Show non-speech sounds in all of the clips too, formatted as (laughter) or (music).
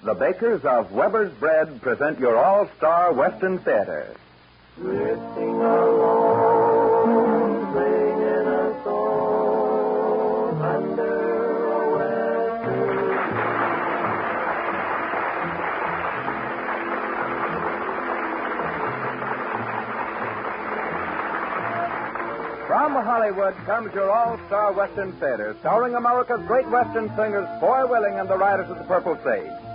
The bakers of Weber's Bread present your all-star Western Theater. Drifting along, singing a song under a western From Hollywood comes your all-star Western Theater, starring America's great Western singers, Foy Willing and the Riders of the Purple Sage.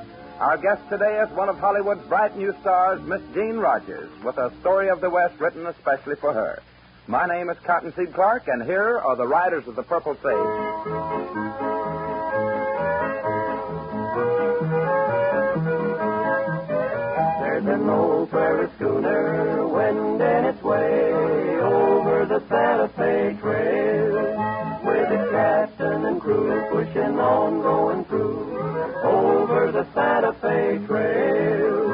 Our guest today is one of Hollywood's bright new stars, Miss Jean Rogers, with a story of the West written especially for her. My name is Cottonseed Clark, and here are the Riders of the Purple Sage. There's an old prairie schooner wending its way over the Santa Fe Trail captain and pushing on going through over the Santa Fe Trail.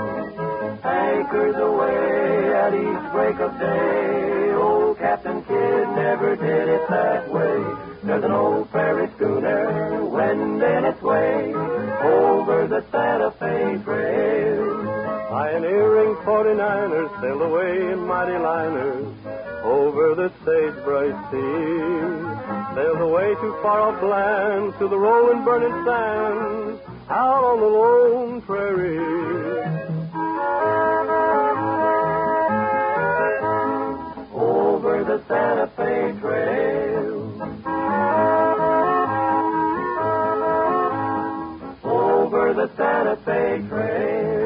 Anchors away at each break of day. Old Captain Kidd never did it that way. There's an old prairie schooner wending its way over the Santa Fe Trail. Pioneering 49ers sailed away in mighty liners over the sage bright sea. Sailed away to far off lands to the rolling burning sands out on the lone prairie. over the Santa Fe Trail. Over the Santa Fe Trail.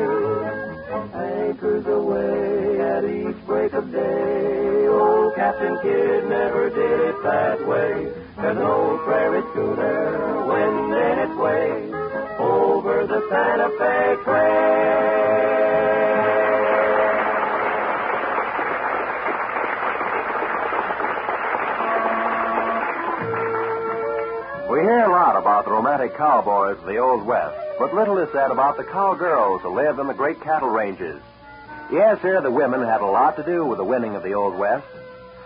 Anchors away at each break of day. Old Captain Kidd never did it that way. An old prairie schooner wending its way over the Santa Fe Trail. We hear a lot about the romantic cowboys of the Old West, but little is said about the cowgirls who lived in the great cattle ranges. Yes, here the women had a lot to do with the winning of the Old West.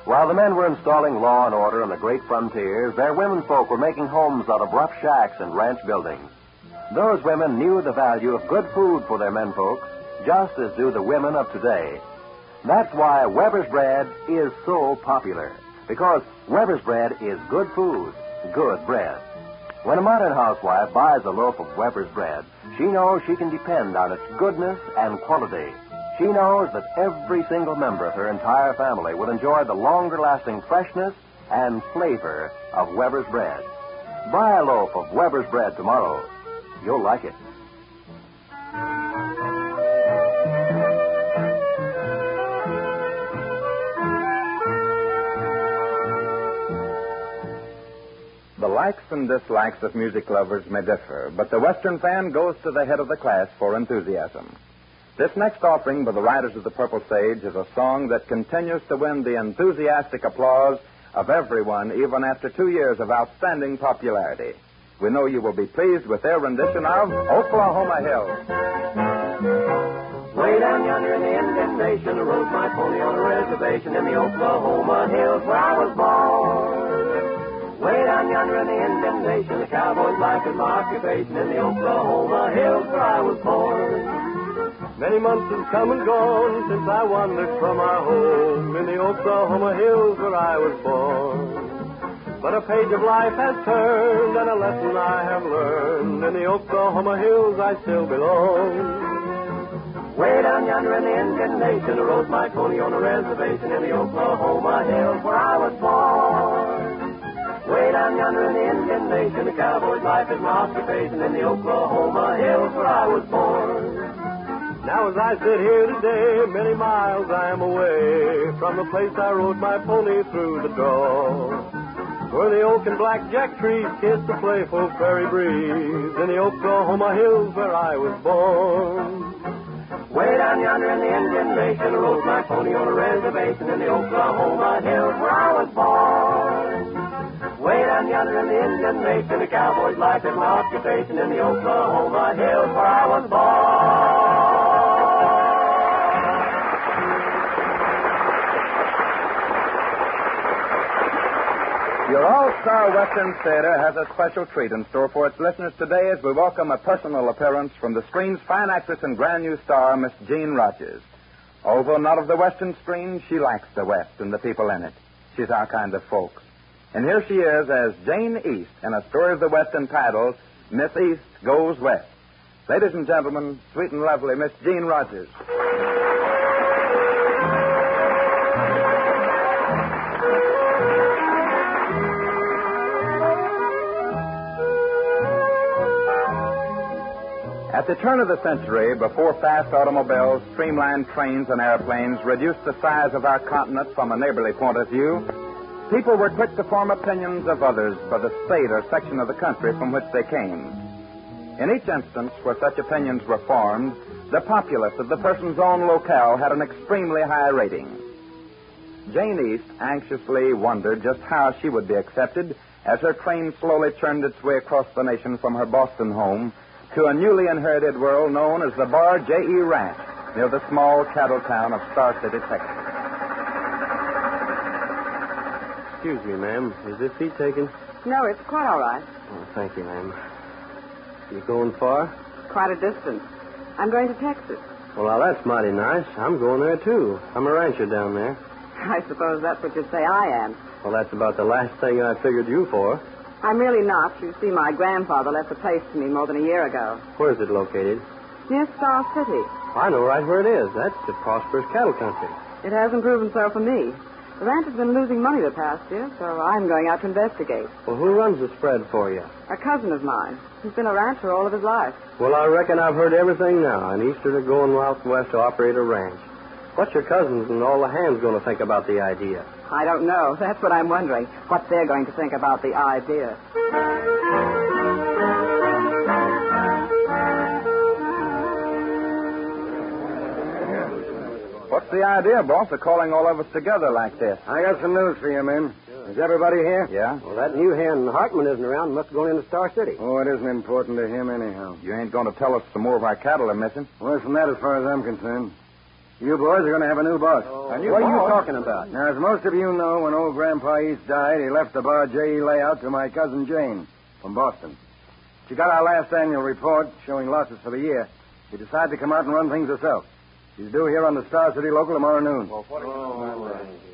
While the men were installing law and order on the great frontiers, their womenfolk were making homes out of rough shacks and ranch buildings. Those women knew the value of good food for their menfolk, just as do the women of today. That's why Weber's bread is so popular, because Weber's bread is good food, good bread. When a modern housewife buys a loaf of Weber's bread, she knows she can depend on its goodness and quality. She knows that every single member of her entire family will enjoy the longer lasting freshness and flavor of Weber's bread. Buy a loaf of Weber's bread tomorrow. You'll like it. The likes and dislikes of music lovers may differ, but the Western fan goes to the head of the class for enthusiasm. This next offering by the Riders of the Purple Sage is a song that continues to win the enthusiastic applause of everyone, even after two years of outstanding popularity. We know you will be pleased with their rendition of Oklahoma Hill. Way down yonder in the Indian Nation, I rode my pony on a reservation in the Oklahoma hills where I was born. Way down yonder in the Indian Nation, the cowboy's life is my occupation in the Oklahoma hills where I was born. Many months have come and gone since I wandered from our home in the Oklahoma hills where I was born. But a page of life has turned and a lesson I have learned. In the Oklahoma hills I still belong. Way down yonder in the Indian Nation, I rode my pony on a reservation in the Oklahoma hills where I was born. Way down yonder in the Indian Nation, the cowboy's life is my occupation in the Oklahoma hills where I was born. Now as I sit here today, many miles I am away from the place I rode my pony through the door. Where the oak and blackjack trees kiss the playful prairie breeze in the Oklahoma hills where I was born. Way down yonder in the Indian Nation, I rode my pony on a reservation in the Oklahoma hills where I was born. Way down yonder in the Indian Nation, a cowboy's life is my occupation in the Oklahoma hills where I was born. Your All-Star Western Theater has a special treat in store for its listeners today as we welcome a personal appearance from the screen's fine actress and grand new star, Miss Jean Rogers. Although not of the Western screen, she likes the West and the people in it. She's our kind of folks. And here she is as Jane East in a story of the West entitled Miss East Goes West. Ladies and gentlemen, sweet and lovely Miss Jean Rogers. At the turn of the century, before fast automobiles, streamlined trains, and airplanes reduced the size of our continent from a neighborly point of view, people were quick to form opinions of others by the state or section of the country from which they came. In each instance where such opinions were formed, the populace of the person's own locale had an extremely high rating. Jane East anxiously wondered just how she would be accepted as her train slowly churned its way across the nation from her Boston home to a newly inherited world known as the Bar J.E. Ranch near the small cattle town of Star City, Texas. Excuse me, ma'am. Is this seat taken? No, it's quite all right. Oh, thank you, ma'am. You going far? Quite a distance. I'm going to Texas. Well, now that's mighty nice. I'm going there, too. I'm a rancher down there. (laughs) I suppose that's what you say I am. Well, that's about the last thing I figured you for. I'm really not. You see, my grandfather left the place to me more than a year ago. Where's it located? Near Star City. I know right where it is. That's the prosperous cattle country. It hasn't proven so for me. The ranch has been losing money the past year, so I'm going out to investigate. Well, who runs the spread for you? A cousin of mine. He's been a rancher all of his life. Well, I reckon I've heard everything now. An Easterner going out west to operate a ranch. What's your cousins and all the hands going to think about the idea? I don't know. That's what I'm wondering. What they're going to think about the idea. What's the idea, boss, of calling all of us together like this? I got some news for you, men. Is everybody here? Yeah? Well, that new hand Hartman isn't around. Must have gone into Star City. Oh, it isn't important to him anyhow. You ain't going to tell us some more of our cattle are missing? Worse than that as far as I'm concerned. You boys are going to have a new boss. A new what are you talking about? Now, as most of you know, when old Grandpa East died, he left the Bar J.E. layout to my cousin Jane from Boston. She got our last annual report showing losses for the year. She decided to come out and run things herself. She's due here on the Star City local tomorrow noon. Oh,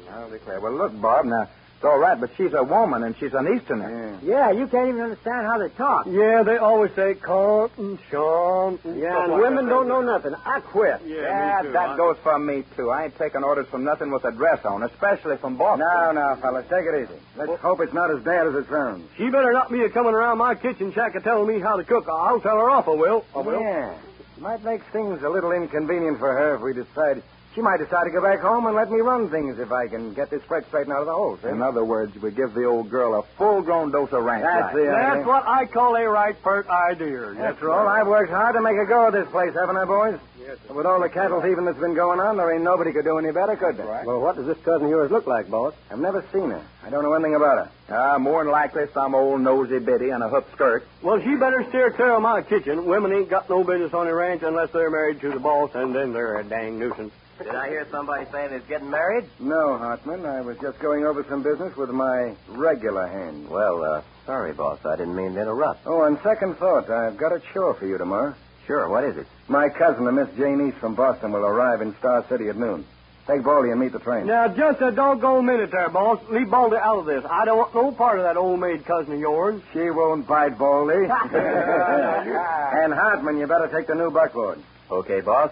I'll declare. Well, look, Bob, now, it's all right, but she's a woman and she's an Easterner. Yeah. Yeah, you can't even understand how they talk. Yeah, they always say Compton, Sean. Yeah, and women don't know nothing. I quit. Yeah, that goes for me, too. I ain't taking orders from nothing with a dress on, especially from Boston. Now, now, fellas, take it easy. Let's hope it's not as bad as it sounds. She better not be a coming around my kitchen shack and telling me how to cook. I'll tell her off, I will. I will. Yeah. Might make things a little inconvenient for her if we decide. She might decide to go back home and let me run things if I can get this spread straightened out of the hole. see? In other words, we give the old girl a full-grown dose of ranch That's life. the idea. That's what I call a right pert idea. After all, I've worked hard to make a go of this place, haven't I, boys? Yes. With all the cattle thieving that's been going on, there ain't nobody could do any better, could there? Right. Well, what does this cousin of yours look like, boss? I've never seen her. I don't know anything about her. Ah, more than likely some old nosy biddy in a hoop skirt. Well, she better steer clear of my kitchen. Women ain't got no business on the ranch unless they're married to the boss, and then they're a dang nuisance. Did I hear somebody saying he's getting married? No, Hartman. I was just going over some business with my regular hand. Well, uh, sorry, boss. I didn't mean to interrupt. Oh, on second thought, I've got a chore for you tomorrow. Sure, what is it? My cousin, a Miss Jane East from Boston, will arrive in Star City at noon. Take Baldy and meet the train. Now, just a doggone minute there, boss. Leave Baldy out of this. I don't want no part of that old maid cousin of yours. She won't bite Baldy. (laughs) (laughs) and Hartman, you better take the new buckboard. Okay, boss.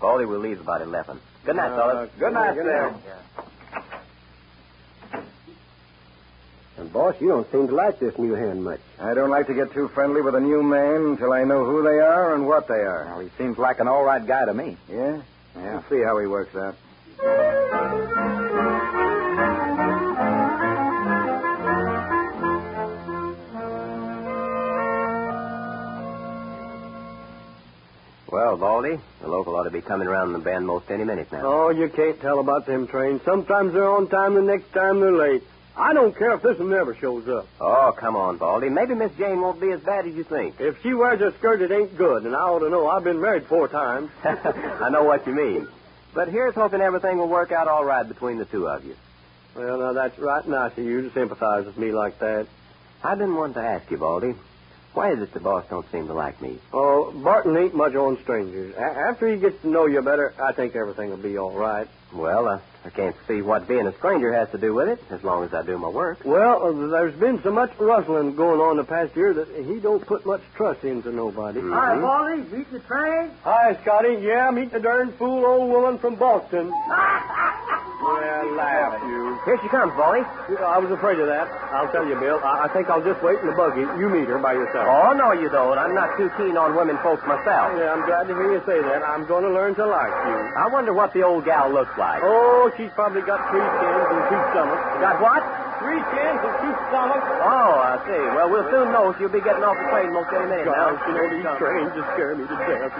Baldy will leave about 11. Good night, uh, fellas. Good night, Sam. And, boss, you don't seem to like this new hand much. I don't like to get too friendly with a new man until I know who they are and what they are. Well, he seems like an all right guy to me. Yeah? Yeah. We'll see how he works out. Well, Baldy, the local ought to be coming around the bend most any minute now. Oh, you can't tell about them trains. Sometimes they're on time, the next time they're late. I don't care if this one never shows up. Oh, come on, Baldy. Maybe Miss Jane won't be as bad as you think. If she wears a skirt, it ain't good, and I ought to know. I've been married four times. (laughs) I know what you mean. But here's hoping everything will work out all right between the two of you. Well, now, that's right nice of you to sympathize with me like that. I've been wanting to ask you, Baldy. Why is it the boss don't seem to like me? Oh, Barton ain't much on strangers. A- after he gets to know you better, I think everything will be all right. Well, uh, I can't see what being a stranger has to do with it, as long as I do my work. Well, uh, there's been so much rustling going on the past year that he don't put much trust into nobody. Mhm. Hi, Baldy, beat the train? Hi, Scotty. Yeah, meet the darn fool old woman from Boston. (laughs) well, laugh, you. Here she comes, Baldy. I was afraid of that. I'll tell you, Bill. I, I think I'll just wait in the buggy. You meet her by yourself. Oh, no, you don't. I'm not too keen on women folks myself. Yeah, I'm glad to hear you say that. I'm going to learn to like you. I wonder what the old gal looks like. Oh, she's probably got three chins and two stomachs. Got what? Three chins and two stomachs. Oh, I see. Well, we'll soon know. She'll be getting off the train most any minute now. Gosh, you know, these trains just scare me to death.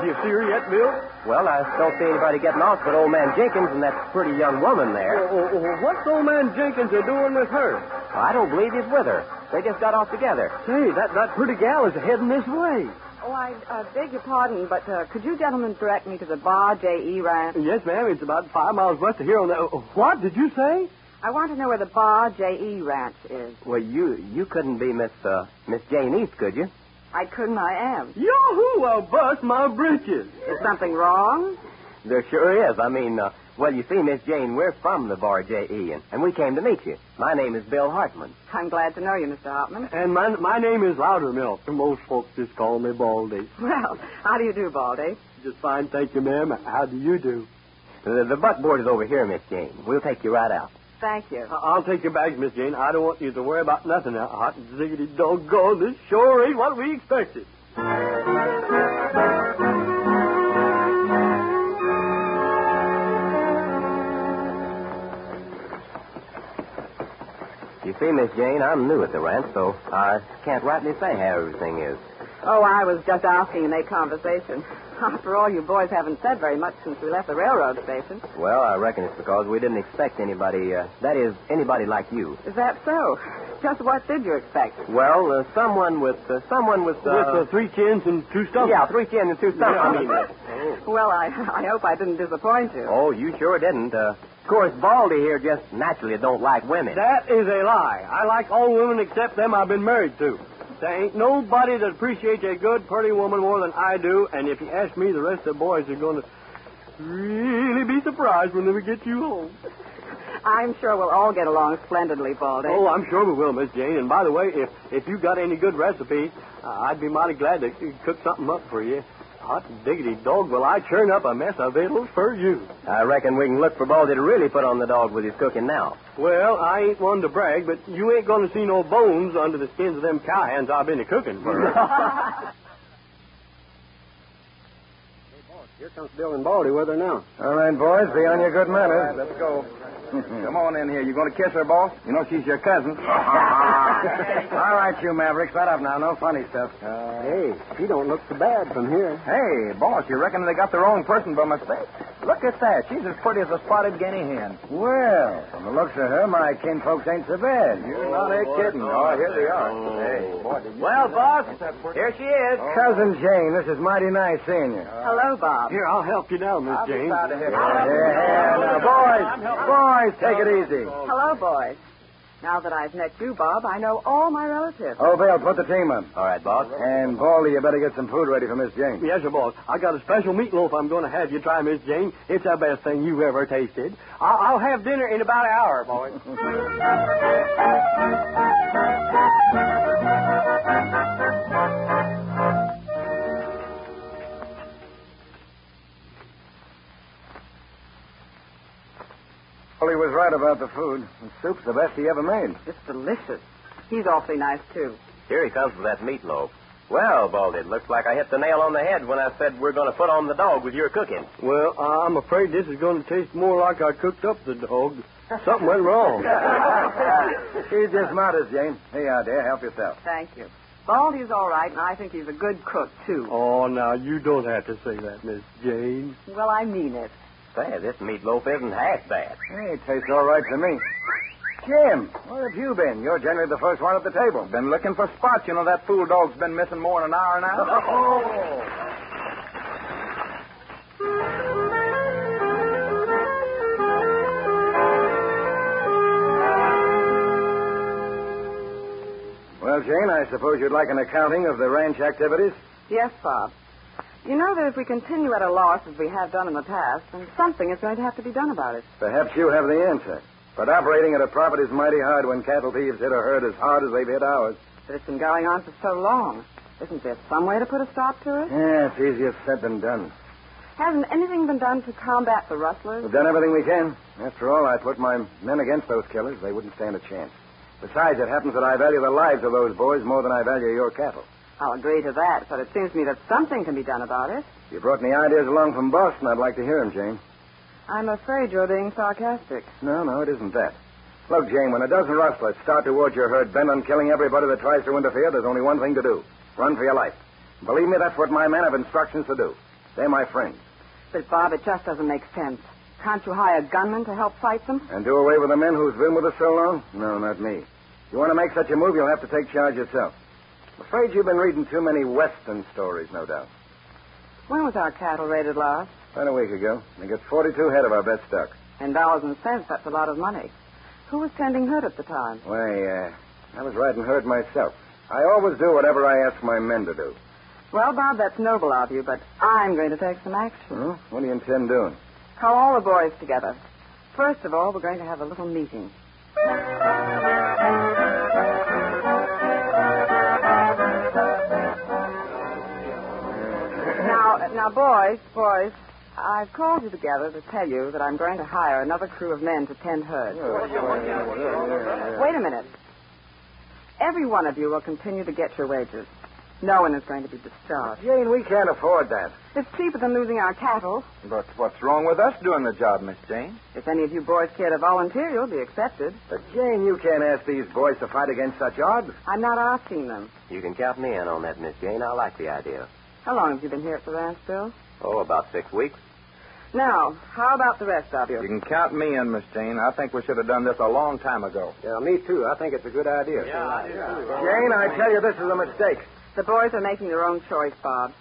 Do you see her yet, Bill? Well, I don't see anybody getting off but old man Jenkins and that pretty young woman there. Oh, oh, oh, what's old man Jenkins are doing with her? I don't believe he's with her. They just got off together. Say, that, that pretty gal is heading this way. Oh, I uh, beg your pardon, but uh, could you gentlemen direct me to the Bar J.E. Ranch? Yes, ma'am. It's about five miles west of here on the... oh, What did you say? I want to know where the Bar J.E. Ranch is. Well, you you couldn't be Miss uh, Miss Jane East, could you? I couldn't, I am. Yahoo! I'll bust my britches. Is something wrong? There sure is. I mean, uh, well, you see, Miss Jane, we're from the Bar J.E., and, and we came to meet you. My name is Bill Hartman. I'm glad to know you, Mr. Hartman. And my, my name is Loudermilk. Most folks just call me Baldy. Well, how do you do, Baldy? Just fine, thank you, ma'am. How do you do? The, the buckboard is over here, Miss Jane. We'll take you right out. Thank you. I- I'll take your bags, Miss Jane. I don't want you to worry about nothing. Now, hot ziggity doggone, this sure ain't what we expected. See, Miss Jane, I'm new at the ranch, so I can't rightly say how everything is. Oh, I was just asking to make conversation. (laughs) After all, you boys haven't said very much since we left the railroad station. Well, I reckon it's because we didn't expect anybody, uh, that is, anybody like you. Is that so? Just what did you expect? Well, uh, someone with, uh, someone with, uh, With uh, three chins and two stomachs. yeah, three chins and two stomachs. I mean, uh, Well, I, I hope I didn't disappoint you. oh, you sure didn't. Of course, Baldy here just naturally don't like women. That is a lie. I like all women except them I've been married to. There ain't nobody that appreciates a good, pretty woman more than I do, and if you ask me, the rest of the boys are going to really be surprised when we get you home. I'm sure we'll all get along splendidly, Baldy. Oh, I'm sure we will, Miss Jane. And by the way, if if you got any good recipes, uh, I'd be mighty glad to cook something up for you. Hot diggity dog, will I churn up a mess of victuals for you? I reckon we can look for Baldy to really put on the dog with his cooking now. Well, I ain't one to brag, but you ain't going to see no bones under the skins of them cowhands I've been a cooking for. (laughs) Hey, boss, here comes Bill and Baldy with her now. All right, boys, be on your good manners. let's go. (laughs) Come on in here. You going to kiss her, boss? You know she's your cousin. (laughs) (laughs) All right, you Mavericks, shut up now. No funny stuff. Uh, hey, she don't look so bad from here. Hey, boss, you reckon they got the wrong person by mistake? Look at that. She's as pretty as a spotted guinea hen. Well, from the looks of her, my kinfolks ain't so bad. You're not a kidding. Oh, oh here they are. Hey, boy. Well, boss, here she is. Oh. Cousin Jane, this is mighty nice seeing you. Hello, Bob. Here, I'll help you now, Miss I'll be Jane. proud to help you. Yeah, now, boys, boys, take it easy. Hello, boys. Now that I've met you, Bob, I know all my relatives. Oh, Bill, put the team up. All right, boss. And, Baldy, you better get some food ready for Miss Jane. Yes, sir, boss. I got a special meatloaf I'm going to have you try, Miss Jane. It's the best thing you've ever tasted. I'll, I'll have dinner in about an hour, (laughs) boy. he was right about the food. The soup's the best he ever made. It's delicious. He's awfully nice, too. Here he comes with that meatloaf. Well, Baldy, it looks like I hit the nail on the head when I said we're going to put on the dog with your cooking. Well, I'm afraid this is going to taste more like I cooked up the dog. Something went wrong. (laughs) She's just modest, Jane. Hey, you are, dear. Help yourself. Thank you. Baldy's all right, and I think he's a good cook, too. Oh, now, you don't have to say that, Miss Jane. Well, I mean it. Say, this meatloaf isn't half bad. Hey, it tastes all right to me. Jim, where have you been? You're generally the first one at the table. Been looking for spots. You know that fool dog's been missing more than an hour now. Oh. (laughs) Well, Jane, I suppose you'd like an accounting of the ranch activities? Yes, Bob. You know that if we continue at a loss as we have done in the past, then something is going to have to be done about it. Perhaps you have the answer. But operating at a profit is mighty hard when cattle thieves hit a herd as hard as they've hit ours. But it's been going on for so long. Isn't there some way to put a stop to it? Yeah, it's easier said than done. Hasn't anything been done to combat the rustlers? We've done everything we can. After all, I put my men against those killers. They wouldn't stand a chance. Besides, it happens that I value the lives of those boys more than I value your cattle. I'll agree to that, but it seems to me that something can be done about it. You brought me ideas along from Boston. I'd like to hear 'em, Jane. I'm afraid you're being sarcastic. No, no, it isn't that. Look, Jane, when a dozen rustlers start towards your herd bent on killing everybody that tries to interfere, there's only one thing to do run for your life. Believe me, that's what my men have instructions to do. They're my friends. But, Bob, it just doesn't make sense. Can't you hire gunmen to help fight them? And do away with the men who's been with us so long? No, not me. If you want to make such a move, you'll have to take charge yourself. I'm afraid you've been reading too many Western stories, no doubt. When was our cattle raided last? About a week ago. We got 42 head of our best stock. In dollars and cents, that's a lot of money. Who was tending herd at the time? Why, uh, I was riding herd myself. I always do whatever I ask my men to do. Well, Bob, that's noble of you, but I'm going to take some action. Hmm? What do you intend doing? Call all the boys together. First of all, we're going to have a little meeting. Now, now, boys, boys, I've called you together to tell you that I'm going to hire another crew of men to tend herds. Wait a minute. Every one of you will continue to get your wages. No one is going to be discharged. Jane, we can't afford that. It's cheaper than losing our cattle. But what's wrong with us doing the job, Miss Jane? If any of you boys care to volunteer, you'll be accepted. But, Jane, you can't ask these boys to fight against such odds. I'm not asking them. You can count me in on that, Miss Jane. I like the idea. How long have you been here at the ranch, Bill? Oh, about six weeks. Now, how about the rest of you? You can count me in, Miss Jane. I think we should have done this a long time ago. Yeah, me too. I think it's a good idea. Yeah, Jane, I tell you, this is a mistake. The boys are making their own choice, Bob.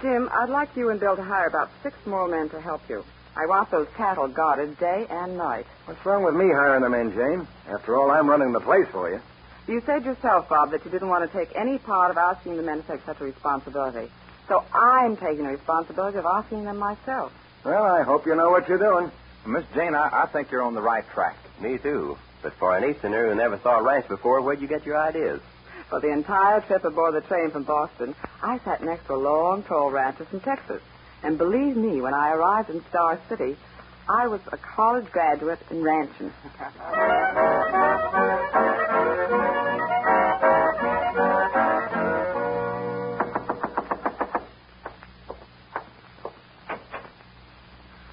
Jim, I'd like you and Bill to hire about six more men to help you. I want those cattle guarded day and night. What's wrong with me hiring the men, Jane? After all, I'm running the place for you. You said yourself, Bob, that you didn't want to take any part of asking the men to take such a responsibility. So I'm taking the responsibility of asking them myself. Well, I hope you know what you're doing. Miss Jane, I, I think you're on the right track. Me too. But for an Easterner who never saw a ranch before, where'd you get your ideas? For the entire trip aboard the train from Boston, I sat next to a long, tall rancher from Texas. And believe me, when I arrived in Star City, I was a college graduate in ranching. (laughs)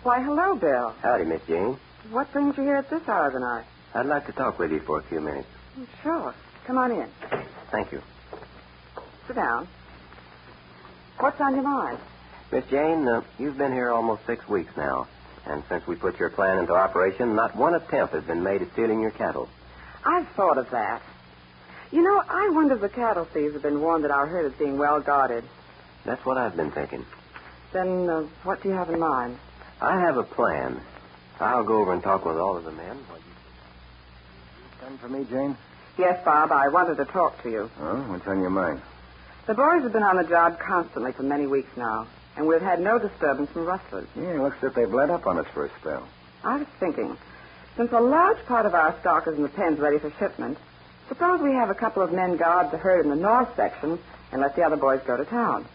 Why, hello, Bill. Howdy, Miss Jane. What brings you here at this hour of the night? I'd like to talk with you for a few minutes. Sure. Come on in. Thank you. Sit down. What's on your mind? Miss Jane, uh, you've been here almost six weeks now. And since we put your plan into operation, not one attempt has been made at stealing your cattle. I've thought of that. You know, I wonder if the cattle thieves have been warned that our herd is being well guarded. That's what I've been thinking. Then uh, what do you have in mind? I have a plan. I'll go over and talk with all of the men. What you Done for me, Jane? Yes, Bob, I wanted to talk to you. Oh, what's on your mind? The boys have been on the job constantly for many weeks now, and we've had no disturbance from rustlers. Yeah, looks as if they've let up on us for a spell. I was thinking, since a large part of our stock is in the pens ready for shipment, suppose we have a couple of men guard the herd in the north section and let the other boys go to town.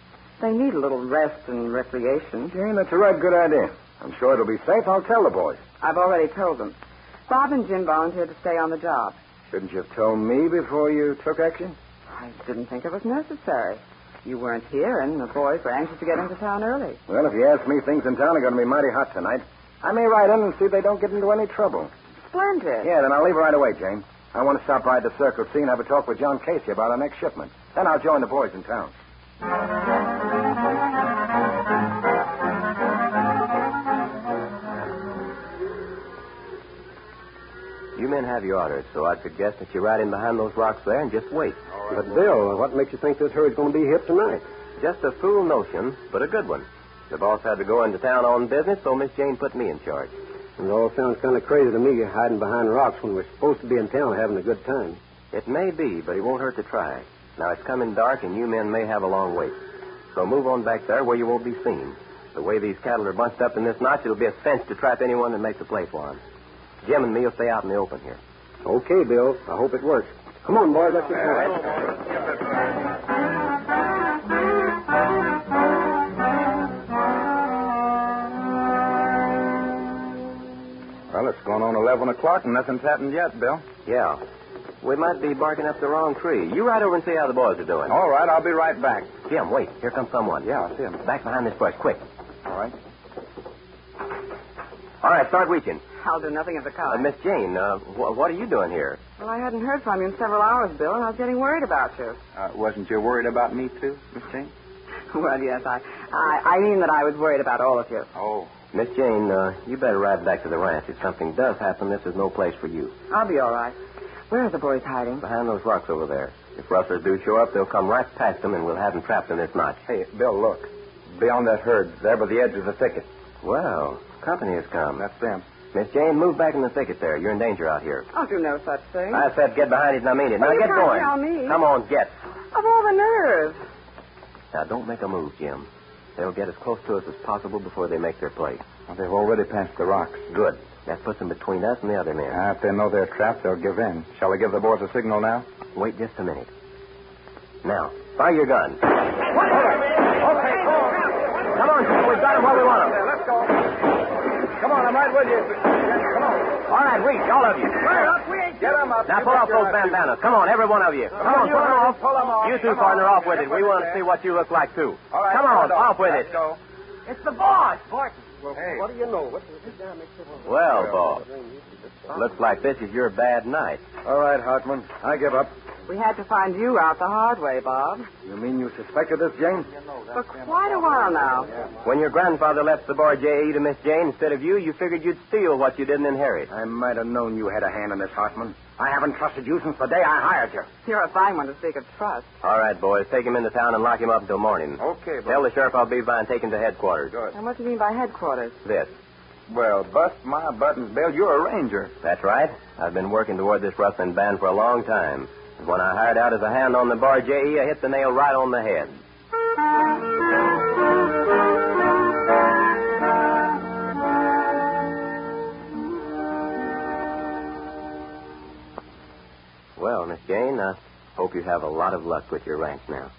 They need a little rest and recreation. Jane, that's a right good idea. I'm sure it'll be safe. I'll tell the boys. I've already told them. Bob and Jim volunteered to stay on the job. Shouldn't you have told me before you took action? I didn't think it was necessary. You weren't here, and the boys were anxious to get into town early. Well, if you ask me, things in town are going to be mighty hot tonight. I may ride in and see if they don't get into any trouble. Splendid. Yeah, then I'll leave right away, Jane. I want to stop by the Circle C and have a talk with John Casey about our next shipment. Then I'll join the boys in town. Men have your orders, so I'd suggest that you ride in behind those rocks there and just wait. But, Bill, what makes you think this herd's going to be hip tonight? Just a fool notion, but a good one. The boss had to go into town on business, so Miss Jane put me in charge. It all sounds kind of crazy to me, hiding behind rocks when we're supposed to be in town having a good time. It may be, but it won't hurt to try. Now, it's coming dark, and you men may have a long wait. So move on back there where you won't be seen. The way these cattle are bunched up in this notch, it'll be a cinch to trap anyone that makes a play for them. Jim and me will stay out in the open here. Okay, Bill. I hope it works. Come on, boys. Let's get going. Well, it's going on 11 o'clock and nothing's happened yet, Bill. Yeah. We might be barking up the wrong tree. You ride over and see how the boys are doing. All right, I'll be right back. Jim, wait. Here comes someone. Yeah, I see him. Back behind this bush, quick. All right. All right, start reaching. I'll do nothing of the Uh, kind. Miss Jane, uh, wh- what are you doing here? Well, I hadn't heard from you in several hours, Bill, and I was getting worried about you. Uh, wasn't you worried about me, too, Miss Jane? (laughs) Well, yes, I, I, I mean that I was worried about all of you. Oh. Miss Jane, uh, you better ride back to the ranch. If something does happen, this is no place for you. I'll be all right. Where are the boys hiding? Behind those rocks over there. If rustlers do show up, they'll come right past them, and we'll have them trapped in this notch. Hey, Bill, look. Beyond that herd, there by the edge of the thicket. Well, company has come. That's them. Miss Jane, move back in the thicket there. You're in danger out here. I'll do no such thing. I said get behind it, and I mean it. Now Well, you get can't going. tell me. Come on, get. Of all the nerve. Now don't make a move, Jim. They'll get as close to us as possible before they make their play. Well, they've already passed the rocks. Good. That puts them between us and the other men. Ah, if they know they're trapped, they'll give in. Shall I give the boys a signal now? Wait just a minute. Now, fire your gun. What? Okay, Come on, Jim. We've got them where we want them. Let's go. Come on, I'm right with you. Come on. All right, reach, all of you. Get them up. Now pull off those bandanas. Come on, every one of you. Come on, you pull them hurry. off. Pull 'em off. You two, Come partner, off with it. We want to see what you look like, too. All right, Come on, off with Let's it. go. It's the boss, Barton. Hey. What do you know? Well, Bob, looks like this is your bad night. All right, Hartman. I give up. We had to find you out the hard way, Bob. You mean you suspected this, Jane? For quite a while now. When your grandfather left the bar J.E. to Miss Jane instead of you, you figured you'd steal what you didn't inherit. I might have known you had a hand in this, Hartman. I haven't trusted you since the day I hired you. You're a fine one to speak of trust. All right, boys, take him into town and lock him up until morning. Okay, Tell the sheriff I'll be by and take him to headquarters. Good. And what do you mean by headquarters? This. Well, bust my buttons, Bill. You're a ranger. That's right. I've been working toward this rustling band for a long time. And when I hired out as a hand on the bar J.E., I hit the nail right on the head. Well, Miss Jane, I hope you have a lot of luck with your ranch now.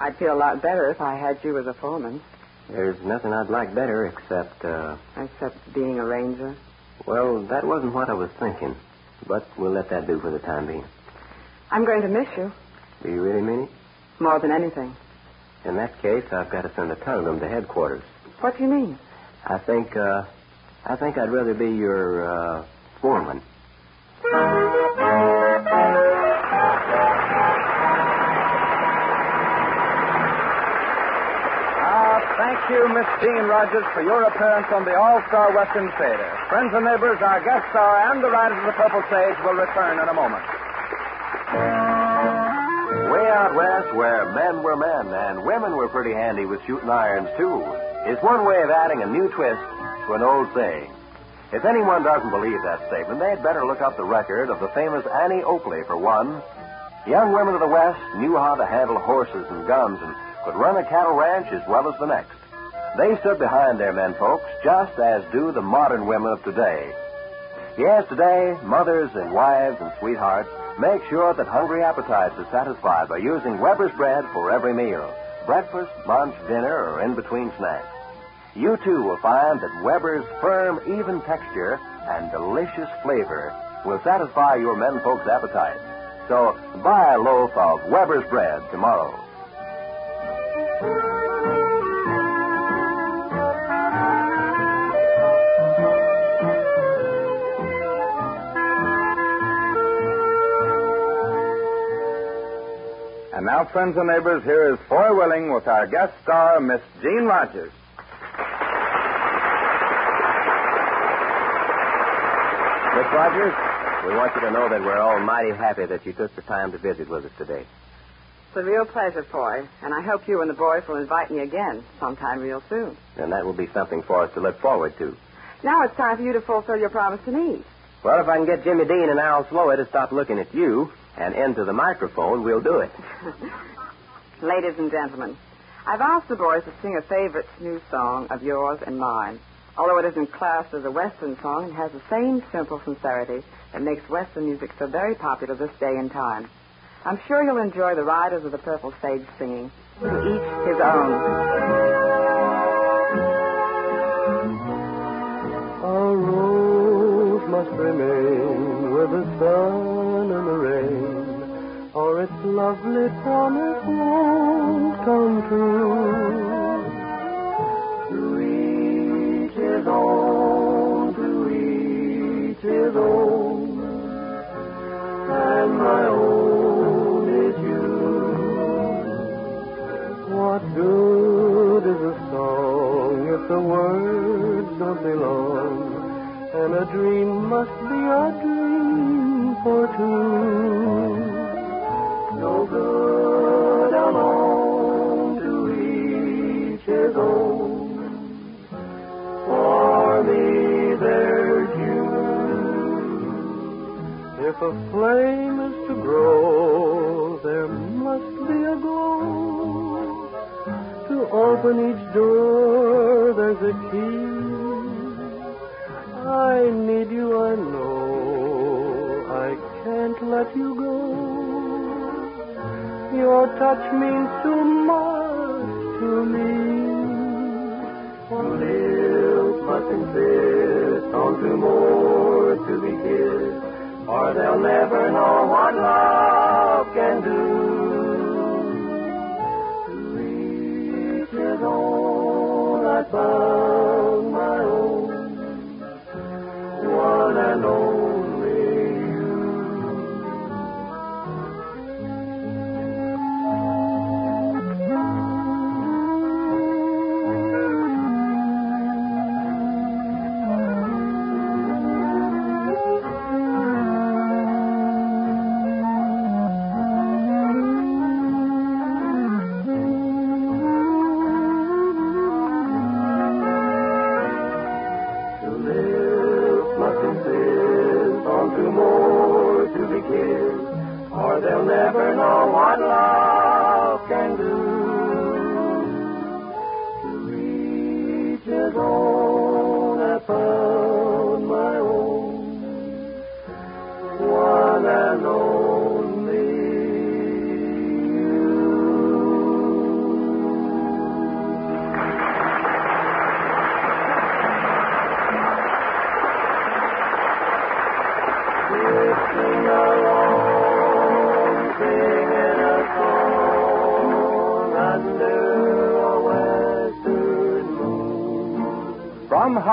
I'd feel a lot better if I had you as a foreman, There's nothing I'd like better except, uh, except being a ranger. well, that wasn't what I was thinking. But we'll let that do for the time being. I'm going to miss you Do you really mean it? more than anything. In that case, I've got to send a telegram to headquarters. What do you mean? I think, uh, I think I'd rather be your, uh, foreman. Thank you, Miss Jean Rogers, for your appearance on the All-Star Western Theater. Friends and neighbors, our guest star and the Riders of the Purple Sage will return in a moment. Way out west, where men were men and women were pretty handy with shooting irons, too, is one way of adding a new twist to an old saying. If anyone doesn't believe that statement, they'd better look up the record of the famous Annie Oakley, for one. Young women of the West knew how to handle horses and guns and could run a cattle ranch as well as the next. They stood behind their men folks just as do the modern women of today. Yes, today, mothers and wives and sweethearts make sure that hungry appetites are satisfied by using Weber's bread for every meal breakfast, lunch, dinner, or in between snacks. You too will find that Weber's firm, even texture and delicious flavor will satisfy your men folks' appetite. So buy a loaf of Weber's bread tomorrow. Now friends and neighbors, here is Foy Willing with our guest star, Miss Jean Rogers. Miss Rogers, we want you to know that we're all mighty happy that you took the time to visit with us today. It's a real pleasure, Foy, and I hope you and the boys will invite me again sometime real soon. And that will be something for us to look forward to. Now it's time for you to fulfill your promise to me. Well, if I can get Jimmy Dean and Al Sloey to stop looking at you and into the microphone, we'll do it. (laughs) Ladies and gentlemen, I've asked the boys to sing a favorite new song of yours and mine. Although it isn't classed as a Western song, it has the same simple sincerity that makes Western music so very popular this day and time. I'm sure you'll enjoy the Riders of the Purple Sage singing, to each his own. A rose must remain with the sun and the rain, or its lovely promise won't come true. To each his own, to each his own, and my own is you. What good is a song if the words don't belong? And a dream must be a dream for two. No good alone to each his own. For me there's you. If a flame is to grow, there must be a glow. To open each door, there's a key. I need you, I let you go. Your touch means too much to me. Lips must insist on two more to be kissed, or they'll never know what love can do. To each his own, I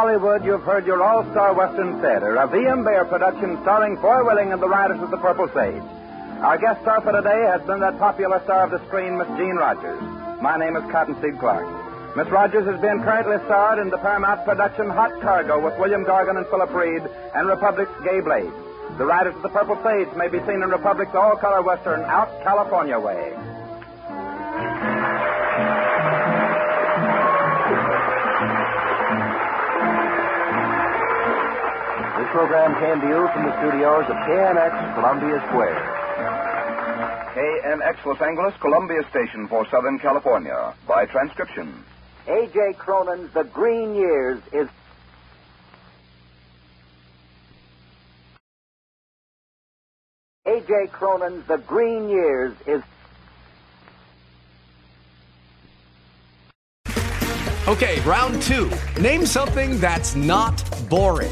Hollywood, you've heard your all-star Western theater, a V.M. Bear production starring Foy Willing and the Riders of the Purple Sage. Our guest star for today has been that popular star of the screen, Miss Jean Rogers. My name is Cottonseed Clark. Miss Rogers has been currently starred in the Paramount production Hot Cargo with William Gargan and Philip Reed and Republic's Gay Blade. The Riders of the Purple Sage may be seen in Republic's all-color Western Out California Way. Program came to you from the studios of KNX Columbia Square. KNX Los Angeles, Columbia Station for Southern California. By transcription. A.J. Cronin's The Green Years is A.J. Cronin's The Green Years is Okay, round two. Name something that's not boring.